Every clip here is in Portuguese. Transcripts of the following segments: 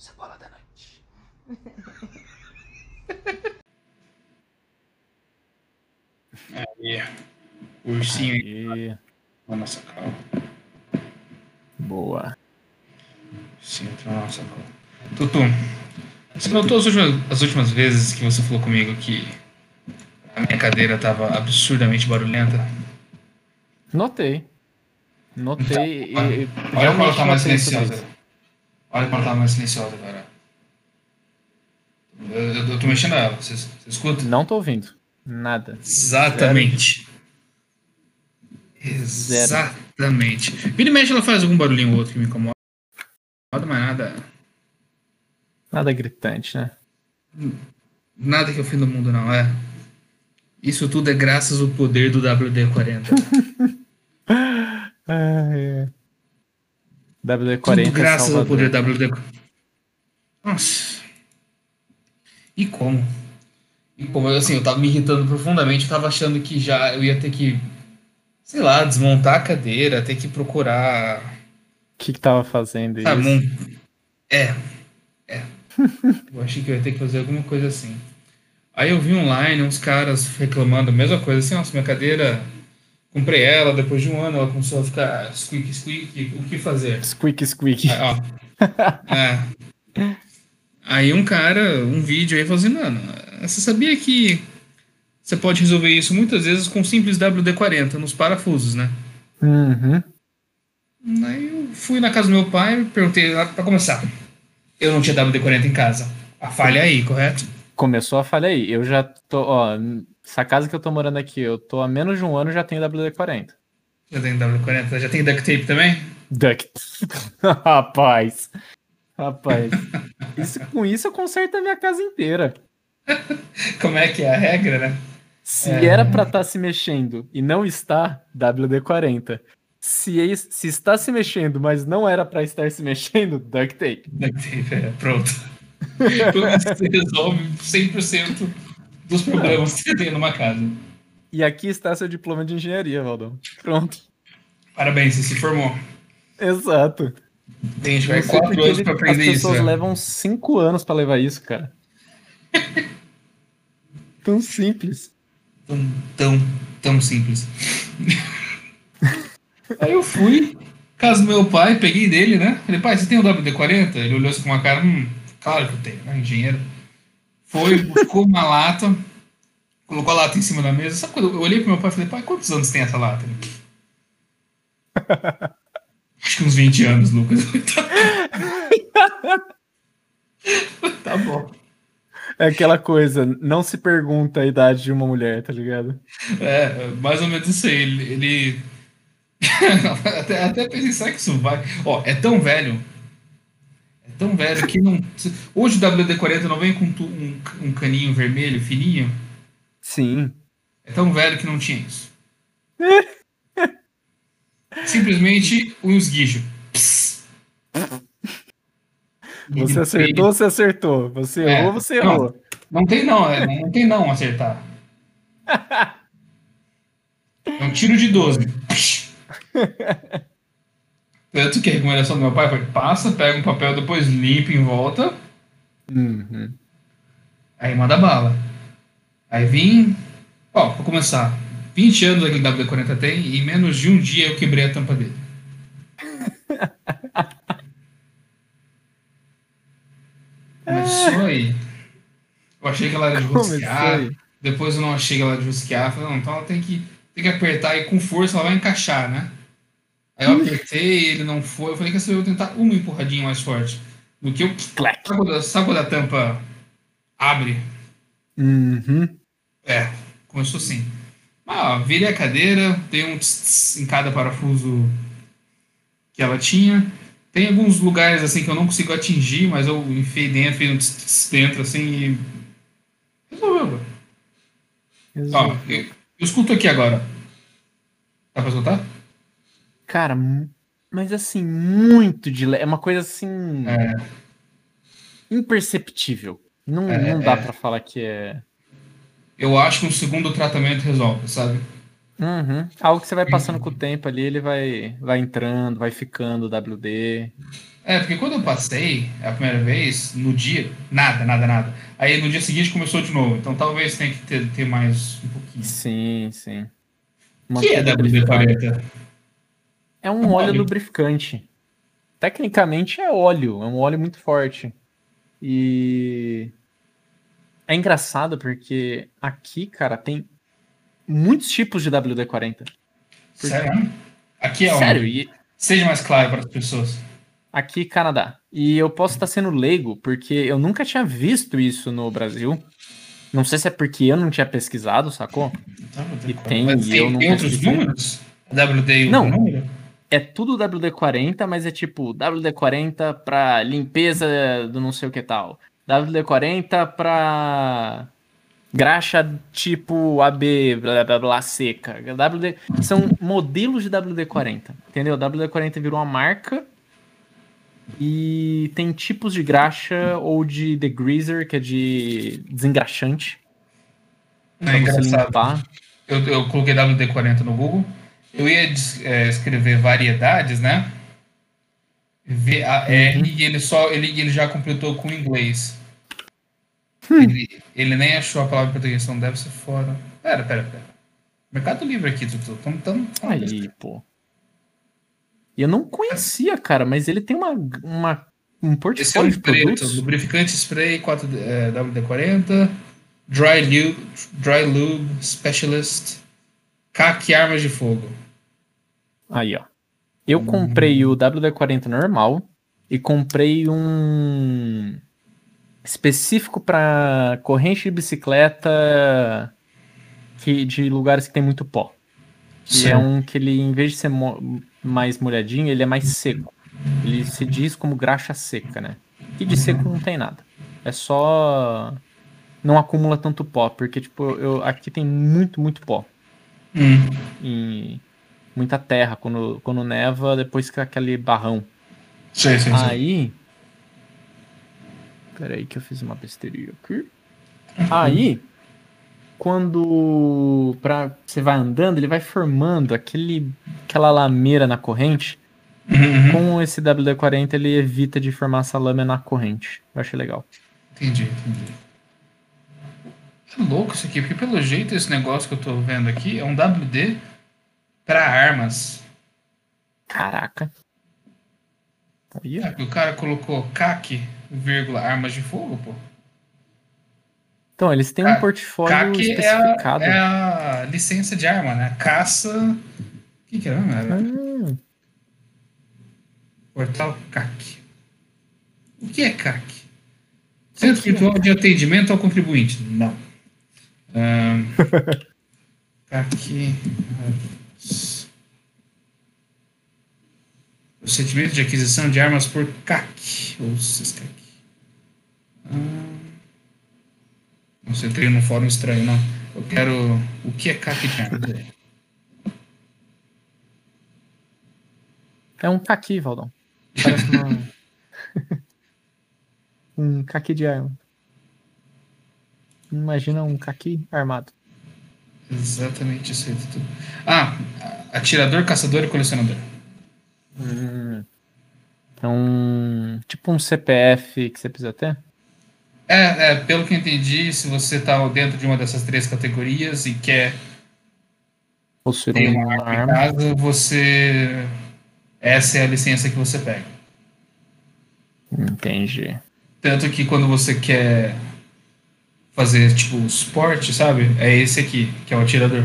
Cebola da noite. Aí, ursinho Aí, na nossa calma. boa. Sim, entrou na nossa calma. Tutu, você notou as últimas, as últimas vezes que você falou comigo que a minha cadeira tava absurdamente barulhenta? Notei. Notei Olha- e, e Olha como ela tá mais silenciosa. Olha ela tá mais silenciosa agora. Eu, eu, eu tô mexendo ela, você, você escuta? Não tô ouvindo. Nada. Exatamente. Exatamente. Vira e mexe, ela faz algum barulhinho ou outro que me incomoda. Mas nada. Nada gritante, né? Nada que é o fim do mundo, não, é. Isso tudo é graças ao poder do WD-40. Ah, é. WD-40 tudo graças ao poder do WD-40. Nossa. E como? E como, assim, eu tava me irritando profundamente, eu tava achando que já eu ia ter que, sei lá, desmontar a cadeira, ter que procurar O que que tava fazendo Sabe, isso? um- É, é. eu achei que eu ia ter que fazer alguma coisa assim. Aí eu vi online uns caras reclamando a mesma coisa, assim, nossa, minha cadeira, comprei ela, depois de um ano ela começou a ficar squeak, squeak, o que fazer? Squeak, squeak. Aí, ó. É. Aí um cara, um vídeo aí falou assim, mano, você sabia que você pode resolver isso muitas vezes com um simples WD-40 nos parafusos, né? Uhum. Aí eu fui na casa do meu pai, perguntei lá pra começar. Eu não tinha WD-40 em casa. A falha aí, correto? Começou a falha aí. Eu já tô, ó, essa casa que eu tô morando aqui, eu tô há menos de um ano já tenho WD-40. Já tem WD-40, já tem duct tape também? Duct. Rapaz. Rapaz. Isso, com isso eu conserto a minha casa inteira. Como é que é a regra, né? Se É. era pra estar se mexendo e não está, WD-40. Se, é- se está se mexendo, mas não era pra estar se mexendo, duct tape. Duct tape, é, pronto. Você resolve 100% dos problemas que você tem numa casa. E aqui está seu diploma de engenharia, Valdão. Pronto. Parabéns, você se formou. Exato. Tem gente vai quatro anos pra aprender As isso. pessoas né? levam cinco anos pra levar isso, cara. Tão simples. Tão, tão, tão simples. Aí eu fui, casa do meu pai, peguei dele, né? Falei, pai, você tem o WD-40? Ele olhou assim com uma cara, hum, claro que eu tenho, né? Engenheiro. Foi, buscou uma lata, colocou a lata em cima da mesa. Sabe quando eu olhei pro meu pai e falei, pai, quantos anos tem essa lata? Acho que uns 20 anos, Lucas. tá bom. É aquela coisa, não se pergunta a idade de uma mulher, tá ligado? É, mais ou menos isso aí. Ele. ele- até, até pensei, será que isso vai. Ó, é tão velho. É tão velho que não. Hoje o WD-40 não vem com um, um caninho vermelho, fininho. Sim. É tão velho que não tinha isso. Simplesmente um esguicho. Pss. Você acertou, você acertou. Você É, errou, você não. errou. Não tem não, é, não tem não acertar. É um tiro de 12. Tanto que a recomendação do meu pai foi: passa, pega um papel, depois limpa em volta, Uhum. aí manda bala. Aí vim. Ó, pra começar, 20 anos aquele WD-40 tem, e em menos de um dia eu quebrei a tampa dele. Começou aí. Eu achei que ela era de rosquear. Depois eu não achei que ela era de rosquear. Falei, não, então ela tem que, tem que apertar e com força ela vai encaixar, né? Aí eu apertei, ele não foi. Eu falei que eu vou tentar uma empurradinha mais forte. Do que eu. Clac. Sabe quando, sabe quando a tampa abre? Uhum. É, começou assim. Ah, virei a cadeira, dei um tss, tss em cada parafuso que ela tinha. Tem alguns lugares assim que eu não consigo atingir, mas eu enfiei dentro, fiz um tss, tss dentro assim e. Resolveu, velho. Ó, eu, eu escuto aqui agora. Dá pra escutar? Cara, mas assim, muito de leve. É uma coisa assim. É. imperceptível. Não, É, não dá é. pra falar que é. Eu acho que um segundo tratamento resolve, sabe? Uhum. Algo que você vai passando com o tempo ali, ele vai, vai entrando, vai ficando WD. É, porque quando eu passei a primeira vez, no dia, nada, nada, nada. Aí no dia seguinte começou de novo. Então talvez tenha que ter, ter mais um pouquinho. Sim, sim. O que é WD-40? É um óleo lubrificante. Tecnicamente é óleo, é um óleo muito forte. E é engraçado porque aqui, cara, tem muitos tipos de WD-40. Porque... Sério? Aqui é Sério, e Seja mais claro para as pessoas. aqui Canadá. E eu posso estar sendo leigo, porque eu nunca tinha visto isso no Brasil. Não sei se é porque eu não tinha pesquisado, sacou? E tem, e eu não tem outros números? WD e Não. número? É tudo WD-40, mas é tipo WD-40 pra limpeza do não sei o que tal. WD-40 pra graxa tipo AB, blá blá blá seca. WD... São modelos de WD-40, entendeu? WD-40 virou uma marca e tem tipos de graxa ou de degreaser, que é de desengraxante. É engraçado. Eu, eu coloquei WD-40 no Google. Eu ia é, escrever variedades, né? V-A-R, Uhum. e ele só ele, ele já completou com inglês. Hum. Ele, ele nem achou a palavra em português, então deve ser fora. Pera, pera, pera. Mercado Livre aqui, tamo, tamo Aí, pô. E eu não conhecia, cara, mas ele tem uma, uma um Esse é portfólio o de preto. produtos. Lubrificante spray 4, é, WD-40. Dry lube, dry lube Specialist. CAC armas de fogo. Aí, ó. Eu comprei o WD-40 normal e comprei um específico para corrente de bicicleta que, de lugares que tem muito pó. E é um que ele, em vez de ser mais molhadinho, ele é mais seco. Ele se diz como graxa seca, né? E de seco não tem nada. É só. Não acumula tanto pó, porque, tipo, eu, aqui tem muito, muito pó. Hum. E muita terra quando, quando neva, depois fica aquele barrão. Sei, sei, sei. Aí. Peraí, que eu fiz uma besteirinha aqui. Aí, quando pra, você vai andando, ele vai formando aquele, aquela lameira na corrente. Uhum, uhum. Com esse WD-40, ele evita de formar essa lâmina na corrente. Eu achei legal. Entendi, entendi. É louco isso aqui, porque pelo jeito esse negócio que eu tô vendo aqui é um WD pra armas. Caraca. Aí. É, o cara colocou CAC, vírgula, armas de fogo, pô. Então, eles têm um portfólio CAC é a, especificado. é a licença de arma, né? Caça. O que, que era? Era Hum, Portal CAC. O que é CAC? Centro Virtual de Atendimento ao Contribuinte. Não. CAC. armas. Procedimento de aquisição de armas por CAC. Ou CAC. Ah, Nossa, entrei num fórum estranho, não. Eu quero. O que é CAC de armas? É um caqui, Valdão. Parece uma... um caqui de arma. Imagina um caqui armado. Exatamente isso aí. Ah, atirador, caçador e colecionador. É um. Tipo um CPF que você precisa ter? É, é, pelo que eu entendi, se você está dentro de uma dessas três categorias e quer Ou ser ter uma uma arma em casa, você. Essa é a licença que você pega. Entendi. Tanto que quando você quer fazer, tipo, esporte, sabe? É esse aqui, que é o atirador.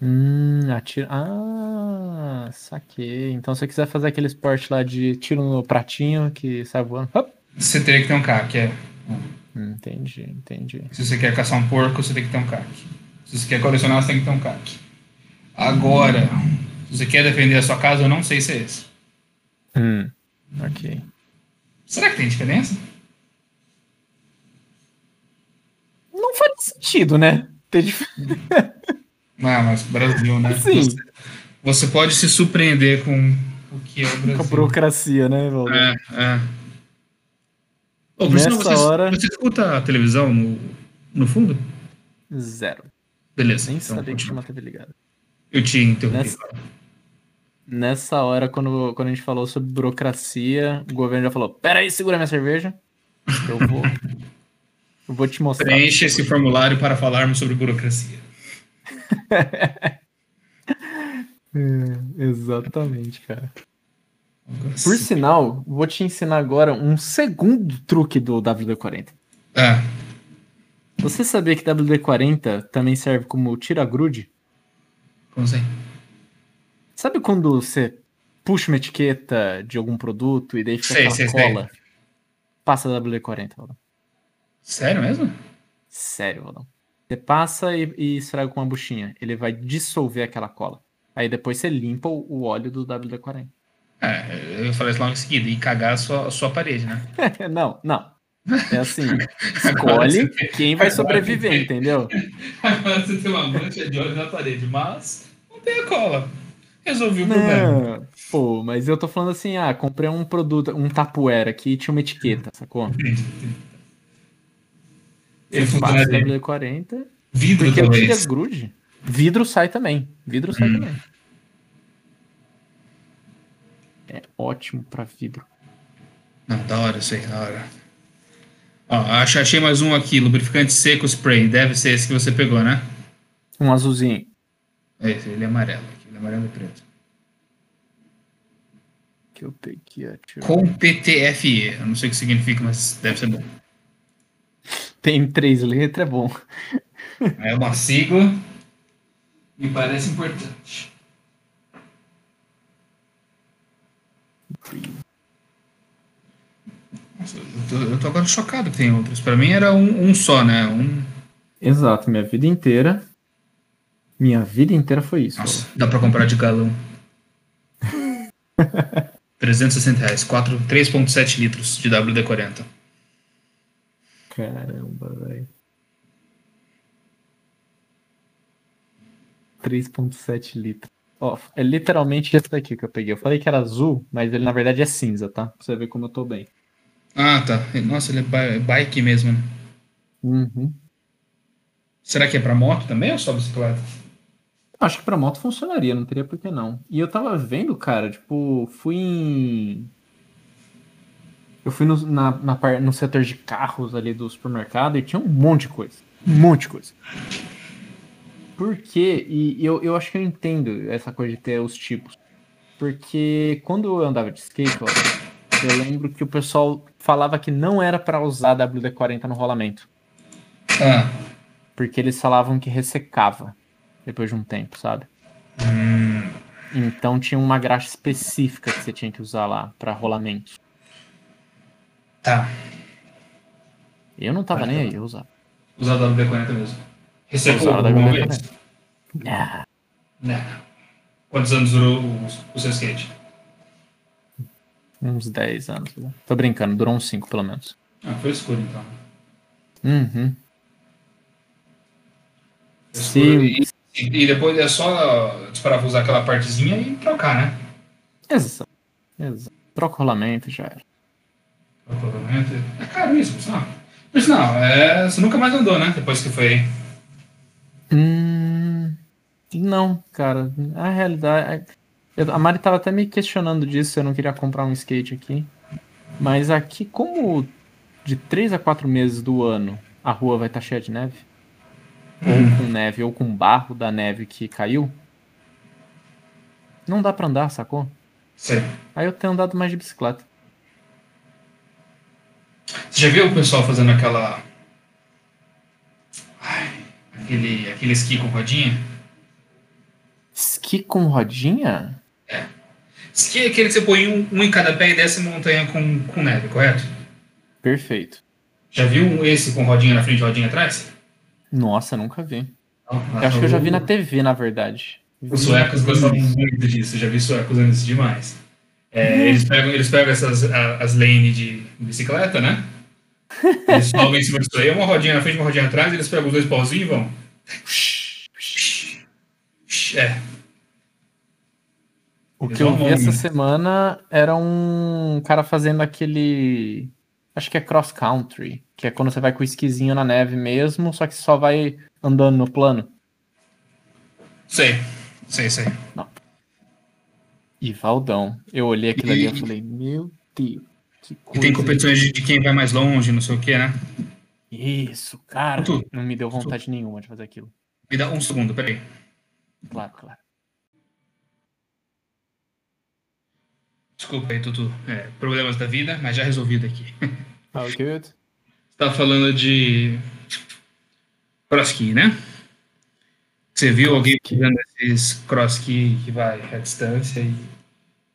Hum, atira. Ah, saquei. Então, se você quiser fazer aquele esporte lá de tiro no pratinho que sai voando. Hop. Você teria que ter um CAC, é. Entendi, entendi. Se você quer caçar um porco, você tem que ter um CAC. Se você quer colecionar, você tem que ter um CAC. Agora, se você quer defender a sua casa, eu não sei se é esse. Hum, ok. Será que tem diferença? Não faz sentido, né? Ter dif- Ah, mas Brasil, né? Sim. Você, você pode se surpreender com o que é o Com a Brasil. burocracia, né, Valdir? É, é. Sinal, Nessa você, hora- você escuta a televisão no, no fundo? Zero. Beleza. Nem então sabia que tinha uma TV ligada. Eu te interrompi. Nessa, nessa hora, quando, quando a gente falou sobre burocracia, o governo já falou: Pera aí, segura minha cerveja. Eu vou, eu vou te mostrar. Preencha esse formulário para falarmos sobre burocracia. É, exatamente, cara. Por sinal, vou te ensinar agora um segundo truque do WD-40. Ah, Você sabia que WD-40 também serve como tira-grude? como assim? Sabe quando você puxa uma etiqueta de algum produto e daí fica Sei, aquela sei, sei. cola? Passa WD-40, Valdão. Sério mesmo? Sério, Valdão. Você passa e, e estraga com uma buchinha. Ele vai dissolver aquela cola. Aí depois você limpa o, óleo do WD-40. É, eu falei isso logo em seguida, e cagar a sua, a sua parede, né? não, não. É assim, escolhe quem vai sobreviver, entendeu? Agora você tem uma mancha de óleo na parede, mas não tem a cola. Resolvi o problema. Não, pô, mas eu tô falando assim, ah, comprei um produto, um tapuera aqui e tinha uma etiqueta, sacou? Ele funciona bem. WD-40, Vidro porque tira talvez. grude. Vidro sai também, vidro sai Hum. também. É ótimo pra vidro. Não, da hora isso aí, da hora. Ó, achei mais um aqui, lubrificante seco spray. Deve ser esse que você pegou, né? Um azulzinho. Esse, ele é amarelo. Ele é amarelo e preto. Que eu peguei. Com PTFE. Eu não sei o que significa, mas deve ser bom. Tem três letras, é bom. É uma sigla. Me parece importante. Nossa, eu, tô, eu tô agora chocado que tem outros. Pra mim era um, um só, né? Um. Exato, minha vida inteira. Minha vida inteira foi isso. Nossa, dá pra comprar de galão. 360 reais. 4 3,7 litros de WD-40. Caramba, velho. 3.7 litros. Ó, é literalmente esse daqui que eu peguei. Eu falei que era azul, mas ele na verdade é cinza, tá? Pra você ver como eu tô bem. Ah, tá. Nossa, ele é bi- bike mesmo, né? Uhum. Será que é pra moto também ou só bicicleta? Acho que pra moto funcionaria, não teria por que não. E eu tava vendo, cara, tipo, fui em. Eu fui no, na, na no setor de carros ali do supermercado e tinha um monte de coisa. Um monte de coisa. Por quê? E eu, eu acho que eu entendo essa coisa de ter os tipos. Porque quando eu andava de skate, ó, eu lembro que o pessoal falava que não era pra usar WD-40 no rolamento. Ah. Porque eles falavam que ressecava depois de um tempo, sabe? Hum, Então tinha uma graxa específica que você tinha que usar lá pra rolamento. Tá. Eu não tava nem aí, eu usava. Usar WD-40 mesmo. Recebeu Usava alguma WD-40. vez? Ah, Não. Quantos anos durou o, o seu skate? uns 10 anos. né? Tô brincando, durou uns 5 pelo menos. Ah, foi escuro então. Uhum. Escuro E, e depois é só desparafusar aquela partezinha e trocar, né? Exato. Exato. Troca o rolamento já era. Provavelmente. É por sinal. Por sinal, é, você nunca mais andou, né? Depois que foi. Hum, não, cara. A realidade. a Mari tava até me questionando disso se eu não queria comprar um skate aqui. Mas aqui, como de 3 a 4 meses do ano a rua vai estar cheia de neve, ou com neve, ou com barro da neve que caiu, não dá pra andar, sacou? Sei. Aí eu tenho andado mais de bicicleta. Você já viu o pessoal fazendo aquela. Ai, aquele, aquele esqui com rodinha? Esqui com rodinha? Esqui é aquele que você põe um, um em cada pé e desce montanha com, com neve, correto? Perfeito. Já viu um- esse com rodinha na frente e rodinha atrás? Nossa, nunca vi. Não, Eu acho que eu já vi na TV, na verdade. Os suecos gostavam muito disso, eu já vi suecos isso demais. É, eles pegam, eles pegam essas a- as lanes de bicicleta, né? Eles sobem em cima disso aí, uma rodinha na frente, uma rodinha atrás, eles pegam os dois pauzinhos e vão. É, O Eles que eu vi essa né? semana era um cara fazendo aquele. Acho que é cross country, que é quando você vai com o esquisinho na neve mesmo, só que só vai andando no plano. sei, Sei, sei. E Valdão. Eu olhei aquilo ali e E- falei, meu Deus. Que E tem competições de, de quem vai mais longe, não sei o que, né? Isso, cara. Tudo. Não me deu vontade nenhuma de fazer aquilo. Me dá um segundo, peraí. Claro, claro. Desculpa aí, Tutu. É, problemas da vida, mas já resolvido aqui. All good. Você tá falando de cross-ski, né? Você viu alguém fazendo esses cross-ski que vai à distância e,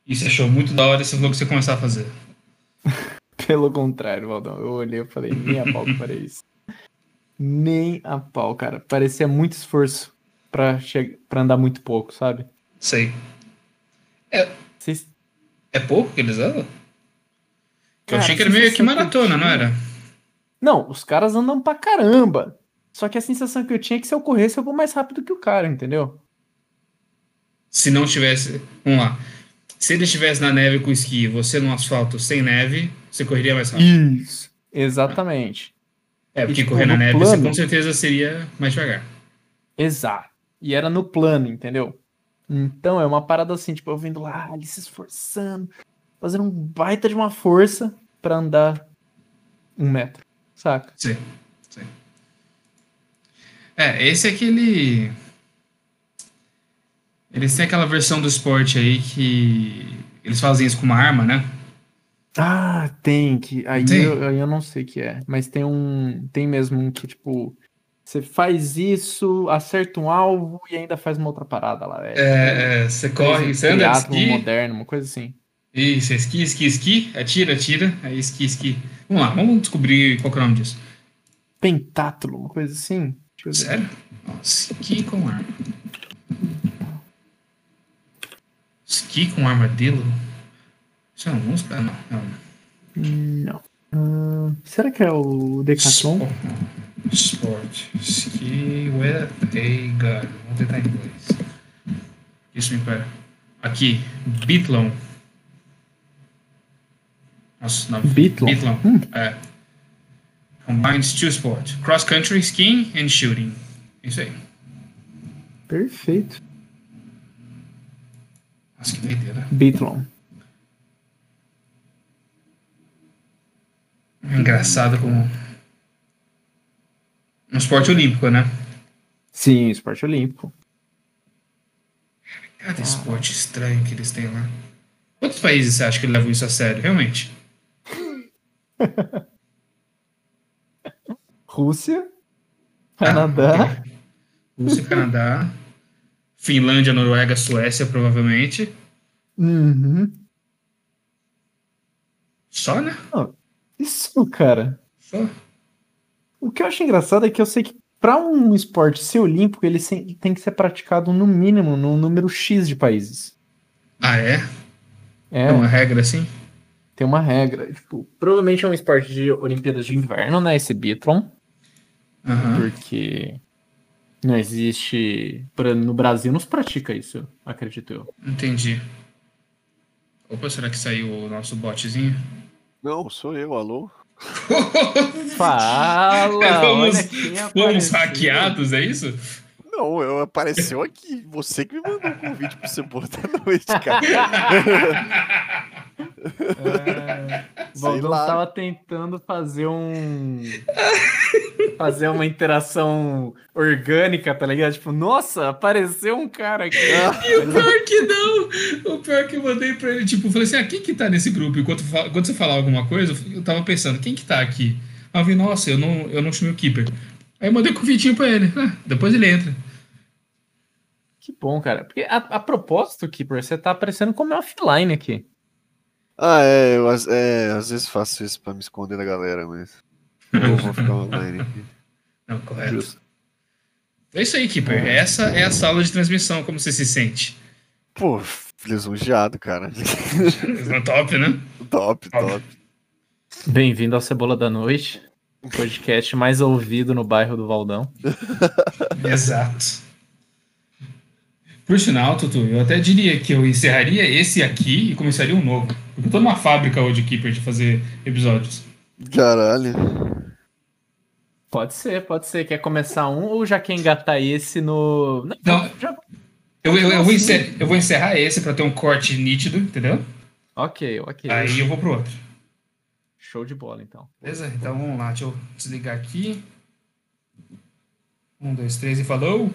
e você achou muito da hora e você falou que você começar a fazer. Pelo contrário, Valdão. Eu olhei e falei, nem a pau que para isso. Nem a pau, cara. Parecia muito esforço pra, che... pra andar muito pouco, sabe? Sei. Vocês... É pouco que eles andam? Eu Cara, achei que era meio que sensação que eu maratona, não era? Não, os caras andam pra caramba. Só que a sensação que eu tinha é que se eu corresse, eu vou mais rápido que o cara, entendeu? Se não tivesse. Vamos lá. Se ele estivesse na neve com esqui e você no asfalto sem neve, você correria mais rápido. Isso. Exatamente. É, porque tipo, correr na neve você plano- com certeza seria mais devagar. Exato. E era no plano, entendeu? Então é uma parada assim, tipo, eu vendo lá, ele se esforçando, fazendo um baita de uma força pra andar um metro, saca? Sim, sim. É, esse é aquele. Eles têm aquela versão do esporte aí que eles fazem isso com uma arma, né? Ah, tem que. Aí, Tem? Eu, aí eu não sei o que é. Mas tem um. Tem mesmo um que, tipo. Você faz isso, acerta um alvo e ainda faz uma outra parada lá. É, É, é, você corre, você anda de esqui. moderno, uma coisa assim. Isso, é esqui, esqui, esqui, atira, atira, aí esqui, esqui. Vamos lá, vamos descobrir qual é o nome disso. Pentátulo, uma coisa assim. Sério? Ó, Esqui com arma. Esqui com armadillo? Isso é uma música? Ah, não, não. Não. Ah, será que é o Decathlon? Sport. Ski with a gun. Vamos tentar em inglês. Isso me pera. Aqui. Biathlon. Nossa, não. Biathlon? Biathlon. Hum. É. Combines two sports. Cross country skiing and shooting. Isso aí. Perfeito. Nossa, que doideira. Biathlon. Engraçado como. Um esporte olímpico, né? Sim, esporte olímpico. Cada esporte estranho que eles têm lá. Quantos países você acha que levam isso a sério, realmente? Rússia, Ah, Canadá, ok. Rússia, Canadá, Finlândia, Noruega, Suécia, provavelmente. Uhum. Só, né? Isso, cara. Só. O que eu acho engraçado é que eu sei que para um esporte ser olímpico, ele tem que ser praticado no mínimo num número X de países. Ah, é? É, É uma regra assim? tem uma regra. Tipo, provavelmente é um esporte de Olimpíadas de Inverno, né? Esse biathlon. Aham. Porque não existe. No Brasil não se pratica isso, acredito eu. Entendi. Opa, será que saiu o nosso botzinho? Não, sou eu, alô? Fala! Fomos- olha quem Fomos hackeados, é isso? Não, eu apareceu aqui. Você que me mandou o convite pra você botar à noite, cara. É, Valdão lá. tava tentando fazer um. fazer uma interação orgânica, tá ligado? Tipo, nossa, apareceu um cara aqui. E o pior que não! O pior que eu mandei pra ele, tipo, falei assim, ah, quem que tá nesse grupo? Enquanto, enquanto você falava alguma coisa, eu tava pensando, quem que tá aqui? Aí eu vi, nossa, eu não, eu não chamei o Keeper. Aí eu mandei o convitinho pra ele. Ah, depois ele entra. Que bom, cara. Porque a, a propósito, Keeper, você tá aparecendo como offline aqui. Ah, é, eu às- é, às vezes faço isso pra me esconder da galera, mas. Eu vou ficar online aqui. Não, correto. Justo. É isso aí, Keeper. Essa é a sala de transmissão, como você se sente. Pô, lisonjeado, cara. Top, né? top, top. Bem-vindo ao Cebola da Noite, o podcast mais ouvido no bairro do Valdão. Exato. Por sinal, Tutu, eu até diria que eu encerraria esse aqui e começaria um novo. Porque eu tô numa fábrica hoje, Keeper, de fazer episódios. Caralho. Pode ser, pode ser. Quer começar um ou já quer engatar esse no. Não, Não. já- Eu, eu, eu, vou encerrar, eu vou encerrar esse pra ter um corte nítido, entendeu? Ok, ok. Aí eu vou pro outro. Show de bola, então. Beleza? Então vamos lá, deixa eu desligar aqui. Um, dois, três e falou!